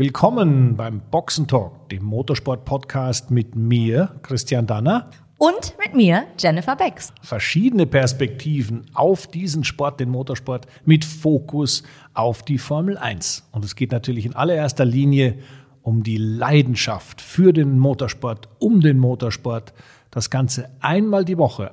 Willkommen beim Boxentalk, dem Motorsport-Podcast mit mir, Christian Danner. Und mit mir, Jennifer Becks. Verschiedene Perspektiven auf diesen Sport, den Motorsport, mit Fokus auf die Formel 1. Und es geht natürlich in allererster Linie um die Leidenschaft für den Motorsport, um den Motorsport. Das Ganze einmal die Woche